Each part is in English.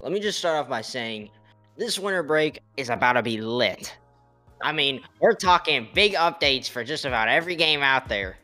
Let me just start off by saying this winter break is about to be lit. I mean, we're talking big updates for just about every game out there.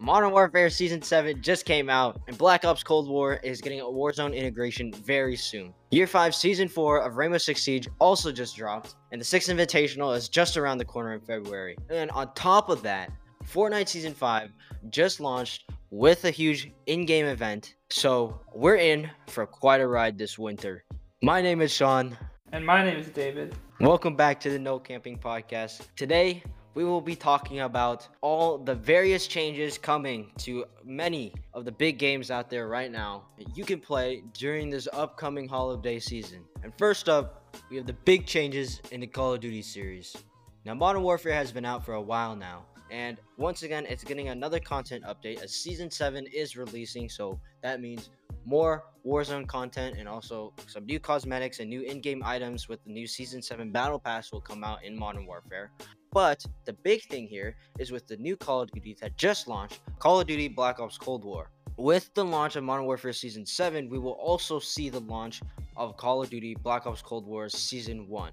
Modern Warfare Season 7 just came out, and Black Ops Cold War is getting a Warzone integration very soon. Year 5 Season 4 of Rainbow Six Siege also just dropped, and the 6th Invitational is just around the corner in February. And on top of that, Fortnite Season 5 just launched with a huge in game event, so we're in for quite a ride this winter. My name is Sean. And my name is David. Welcome back to the No Camping Podcast. Today, we will be talking about all the various changes coming to many of the big games out there right now that you can play during this upcoming holiday season. And first up, we have the big changes in the Call of Duty series. Now, Modern Warfare has been out for a while now, and once again, it's getting another content update as Season 7 is releasing, so that means more Warzone content and also some new cosmetics and new in-game items with the new Season 7 Battle Pass will come out in Modern Warfare. But the big thing here is with the new Call of Duty that just launched, Call of Duty Black Ops Cold War. With the launch of Modern Warfare Season 7, we will also see the launch of Call of Duty Black Ops Cold War Season 1.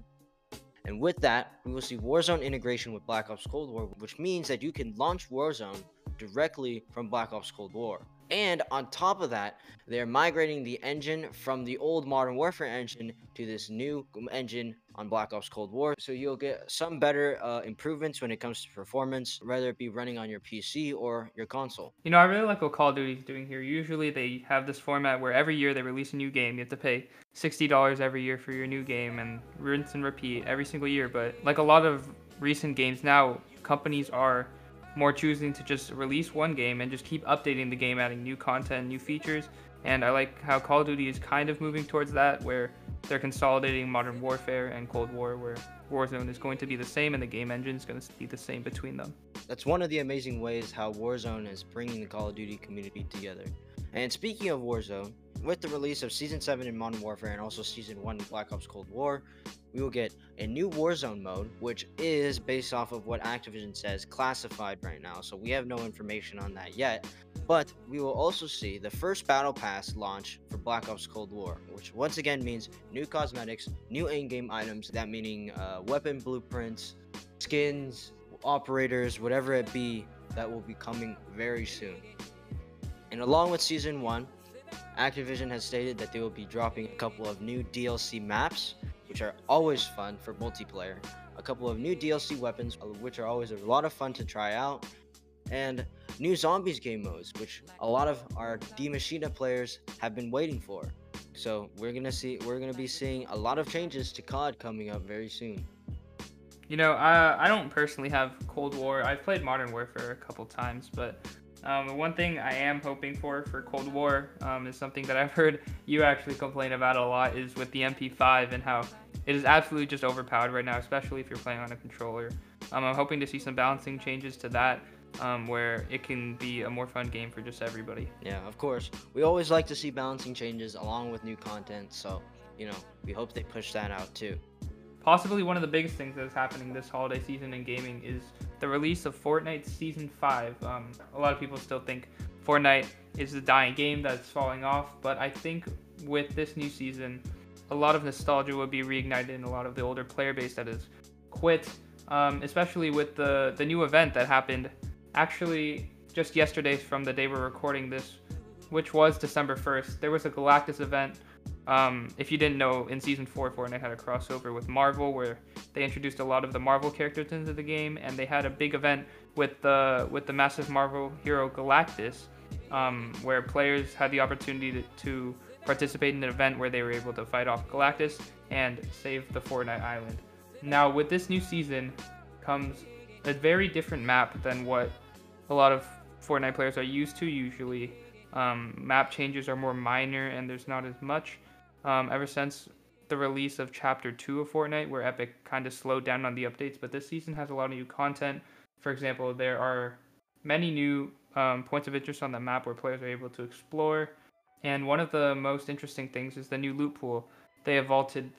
And with that, we will see Warzone integration with Black Ops Cold War, which means that you can launch Warzone directly from Black Ops Cold War. And on top of that, they're migrating the engine from the old Modern Warfare engine to this new engine on Black Ops Cold War. So you'll get some better uh, improvements when it comes to performance, whether it be running on your PC or your console. You know, I really like what Call of Duty is doing here. Usually they have this format where every year they release a new game. You have to pay $60 every year for your new game and rinse and repeat every single year. But like a lot of recent games now, companies are more choosing to just release one game and just keep updating the game, adding new content, new features. And I like how Call of Duty is kind of moving towards that, where they're consolidating Modern Warfare and Cold War, where Warzone is going to be the same and the game engine is going to be the same between them. That's one of the amazing ways how Warzone is bringing the Call of Duty community together. And speaking of Warzone, with the release of Season 7 in Modern Warfare and also Season 1 in Black Ops Cold War, we will get a new Warzone mode, which is based off of what Activision says classified right now. So we have no information on that yet. But we will also see the first Battle Pass launch for Black Ops Cold War, which once again means new cosmetics, new in game items, that meaning uh, weapon blueprints, skins, operators, whatever it be, that will be coming very soon. And along with Season 1, Activision has stated that they will be dropping a couple of new DLC maps, which are always fun for multiplayer, a couple of new DLC weapons, uh, which are always a lot of fun to try out, and new zombies game modes, which a lot of our D Machina players have been waiting for. So we're gonna see, we're gonna be seeing a lot of changes to COD coming up very soon. You know, I, I don't personally have Cold War. I've played Modern Warfare a couple times, but um, one thing I am hoping for for Cold War um, is something that I've heard you actually complain about a lot is with the MP5 and how it is absolutely just overpowered right now, especially if you're playing on a controller. Um, I'm hoping to see some balancing changes to that um, where it can be a more fun game for just everybody. Yeah, of course. We always like to see balancing changes along with new content, so, you know, we hope they push that out too. Possibly one of the biggest things that is happening this holiday season in gaming is the release of Fortnite Season 5. Um, a lot of people still think Fortnite is the dying game that's falling off, but I think with this new season, a lot of nostalgia would be reignited in a lot of the older player base that has quit, um, especially with the, the new event that happened actually just yesterday from the day we're recording this, which was December 1st. There was a Galactus event. Um, if you didn't know, in Season 4, Fortnite had a crossover with Marvel where they introduced a lot of the Marvel characters into the game, and they had a big event with the with the massive Marvel hero Galactus, um, where players had the opportunity to, to participate in an event where they were able to fight off Galactus and save the Fortnite island. Now, with this new season comes a very different map than what a lot of Fortnite players are used to usually. Um, map changes are more minor and there's not as much. Um, ever since the release of Chapter 2 of Fortnite, where Epic kind of slowed down on the updates, but this season has a lot of new content. For example, there are many new um, points of interest on the map where players are able to explore. And one of the most interesting things is the new loot pool. They have vaulted,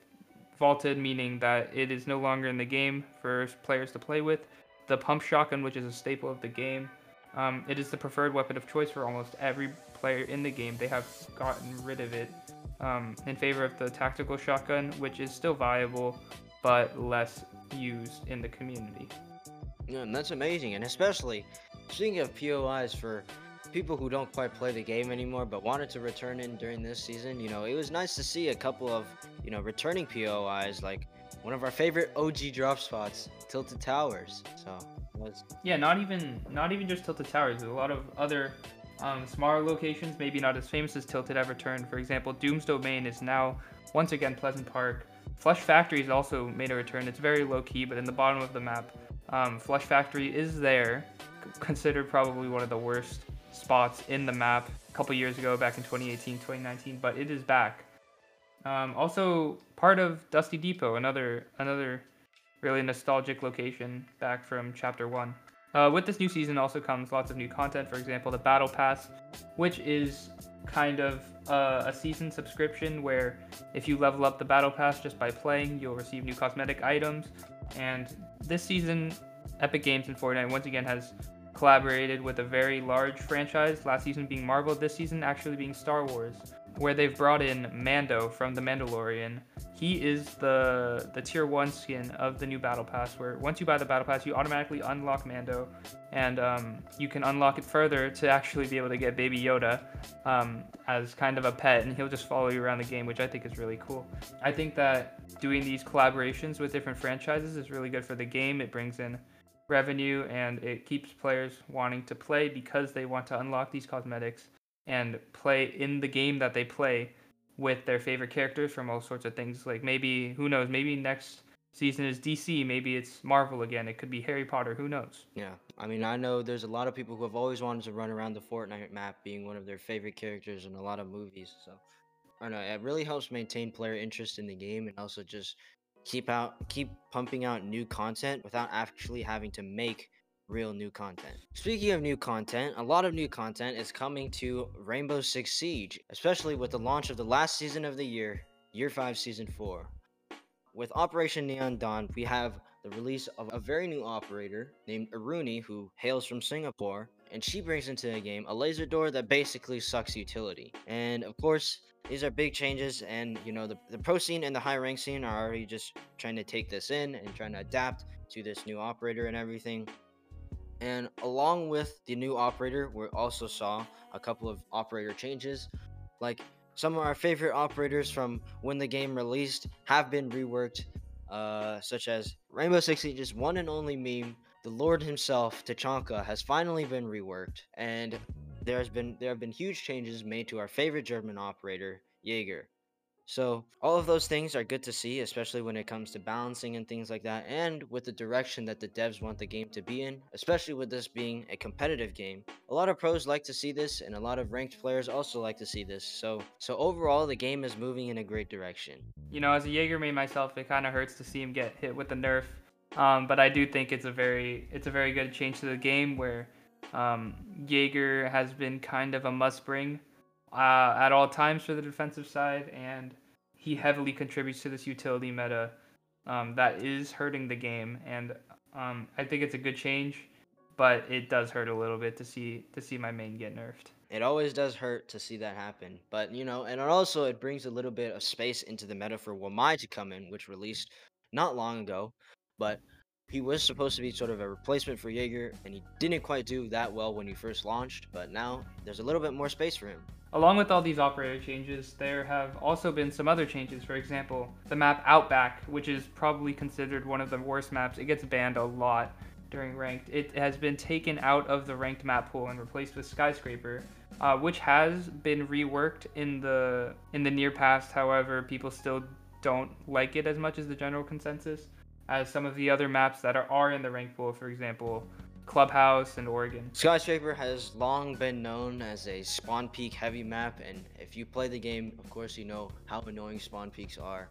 vaulted meaning that it is no longer in the game for players to play with. The pump shotgun, which is a staple of the game, um, it is the preferred weapon of choice for almost every player in the game. They have gotten rid of it um, in favor of the tactical shotgun, which is still viable but less used in the community. Yeah, and that's amazing, and especially speaking of POIs for people who don't quite play the game anymore but wanted to return in during this season, you know, it was nice to see a couple of, you know, returning POIs like one of our favorite OG drop spots, Tilted Towers. So, was... yeah, not even not even just Tilted Towers. There's a lot of other um, smaller locations, maybe not as famous as Tilted ever turned. For example, Doom's Domain is now once again Pleasant Park. Flush Factory has also made a return. It's very low key, but in the bottom of the map, um, Flush Factory is there, considered probably one of the worst spots in the map a couple years ago, back in 2018, 2019, but it is back. Um, also, part of Dusty Depot, another another really nostalgic location back from Chapter One. Uh, with this new season also comes lots of new content. For example, the Battle Pass, which is kind of uh, a season subscription where if you level up the Battle Pass just by playing, you'll receive new cosmetic items. And this season, Epic Games and Fortnite once again has collaborated with a very large franchise. Last season being Marvel, this season actually being Star Wars, where they've brought in Mando from The Mandalorian. He is the the tier one skin of the new battle pass. Where once you buy the battle pass, you automatically unlock Mando, and um, you can unlock it further to actually be able to get Baby Yoda um, as kind of a pet, and he'll just follow you around the game, which I think is really cool. I think that doing these collaborations with different franchises is really good for the game. It brings in revenue and it keeps players wanting to play because they want to unlock these cosmetics and play in the game that they play with their favorite characters from all sorts of things. Like maybe who knows, maybe next season is DC, maybe it's Marvel again. It could be Harry Potter, who knows? Yeah. I mean, I know there's a lot of people who have always wanted to run around the Fortnite map being one of their favorite characters in a lot of movies. So I don't know, it really helps maintain player interest in the game and also just keep out keep pumping out new content without actually having to make real new content. Speaking of new content, a lot of new content is coming to Rainbow Six Siege, especially with the launch of the last season of the year, Year 5 Season 4. With Operation Neon Dawn, we have the release of a very new operator named Aruni who hails from Singapore, and she brings into the game a laser door that basically sucks utility. And of course, these are big changes and you know the, the pro scene and the high rank scene are already just trying to take this in and trying to adapt to this new operator and everything and along with the new operator we also saw a couple of operator changes like some of our favorite operators from when the game released have been reworked uh, such as rainbow six siege's one and only meme the lord himself tachanka has finally been reworked and there's been there have been huge changes made to our favorite German operator, Jaeger. So all of those things are good to see, especially when it comes to balancing and things like that, and with the direction that the devs want the game to be in, especially with this being a competitive game. A lot of pros like to see this, and a lot of ranked players also like to see this. So so overall, the game is moving in a great direction. You know, as a Jaeger main myself, it kind of hurts to see him get hit with the nerf, um, but I do think it's a very it's a very good change to the game where um, Jaeger has been kind of a must bring uh, at all times for the defensive side, and he heavily contributes to this utility meta um, that is hurting the game. And um, I think it's a good change, but it does hurt a little bit to see to see my main get nerfed. It always does hurt to see that happen, but you know, and also it brings a little bit of space into the meta for Wamai to come in, which released not long ago, but he was supposed to be sort of a replacement for Jaeger, and he didn't quite do that well when he first launched, but now there's a little bit more space for him. Along with all these operator changes, there have also been some other changes. For example, the map Outback, which is probably considered one of the worst maps, it gets banned a lot during ranked. It has been taken out of the ranked map pool and replaced with Skyscraper, uh, which has been reworked in the in the near past. However, people still don't like it as much as the general consensus as some of the other maps that are, are in the rank pool, for example, Clubhouse and Oregon. Skyscraper has long been known as a spawn peek heavy map, and if you play the game, of course, you know how annoying spawn peeks are.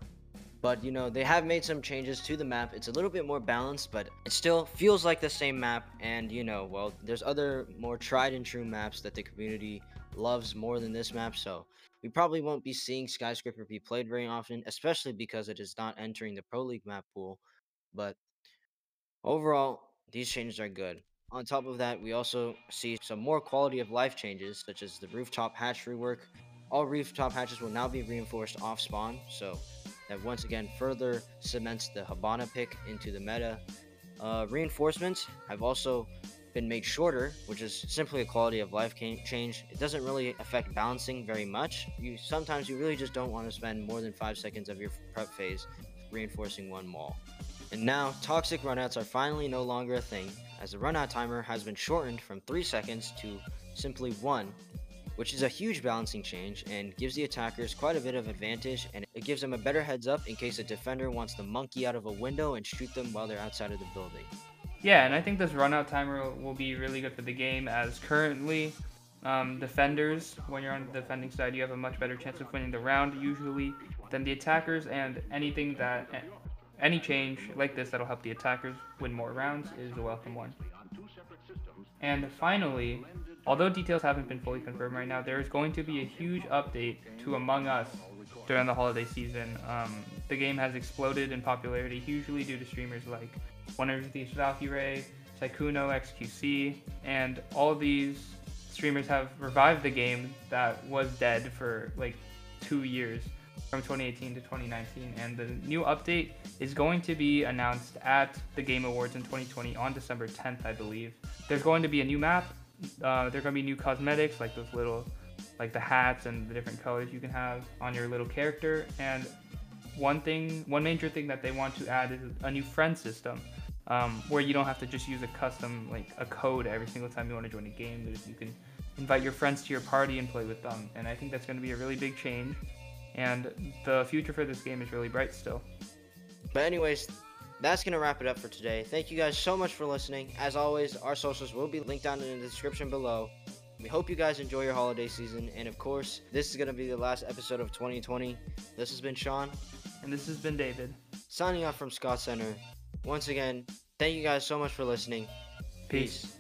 But you know, they have made some changes to the map. It's a little bit more balanced, but it still feels like the same map. And you know, well, there's other more tried and true maps that the community loves more than this map, so we probably won't be seeing Skyscraper be played very often, especially because it is not entering the Pro League map pool. But overall, these changes are good. On top of that, we also see some more quality of life changes, such as the rooftop hatch rework, All rooftop hatches will now be reinforced off spawn, so that once again further cements the Hibana pick into the meta. Uh, reinforcements have also been made shorter, which is simply a quality of life change. It doesn't really affect balancing very much. You sometimes you really just don't want to spend more than five seconds of your prep phase reinforcing one wall. And now, toxic runouts are finally no longer a thing, as the runout timer has been shortened from 3 seconds to simply 1, which is a huge balancing change and gives the attackers quite a bit of advantage and it gives them a better heads up in case a defender wants to monkey out of a window and shoot them while they're outside of the building. Yeah, and I think this runout timer will be really good for the game as currently um, defenders, when you're on the defending side, you have a much better chance of winning the round usually than the attackers and anything that any change like this that'll help the attackers win more rounds is a welcome one. And finally, although details haven't been fully confirmed right now, there is going to be a huge update to Among Us during the holiday season. Um, the game has exploded in popularity hugely due to streamers like Wonder Thieves Valkyrae, Sykkuno, XQC, and all these streamers have revived the game that was dead for like two years from 2018 to 2019, and the new update is going to be announced at the Game Awards in 2020 on December 10th, I believe. There's going to be a new map. Uh, there are going to be new cosmetics like those little, like the hats and the different colors you can have on your little character. And one thing, one major thing that they want to add is a new friend system. Um, where you don't have to just use a custom like a code every single time you want to join a game. You can invite your friends to your party and play with them, and I think that's going to be a really big change and the future for this game is really bright still. But anyways, that's gonna wrap it up for today. Thank you guys so much for listening. As always, our socials will be linked down in the description below. We hope you guys enjoy your holiday season, and of course, this is gonna be the last episode of 2020. This has been Sean, and this has been David, signing off from Scott Center. Once again, thank you guys so much for listening. Peace. Peace.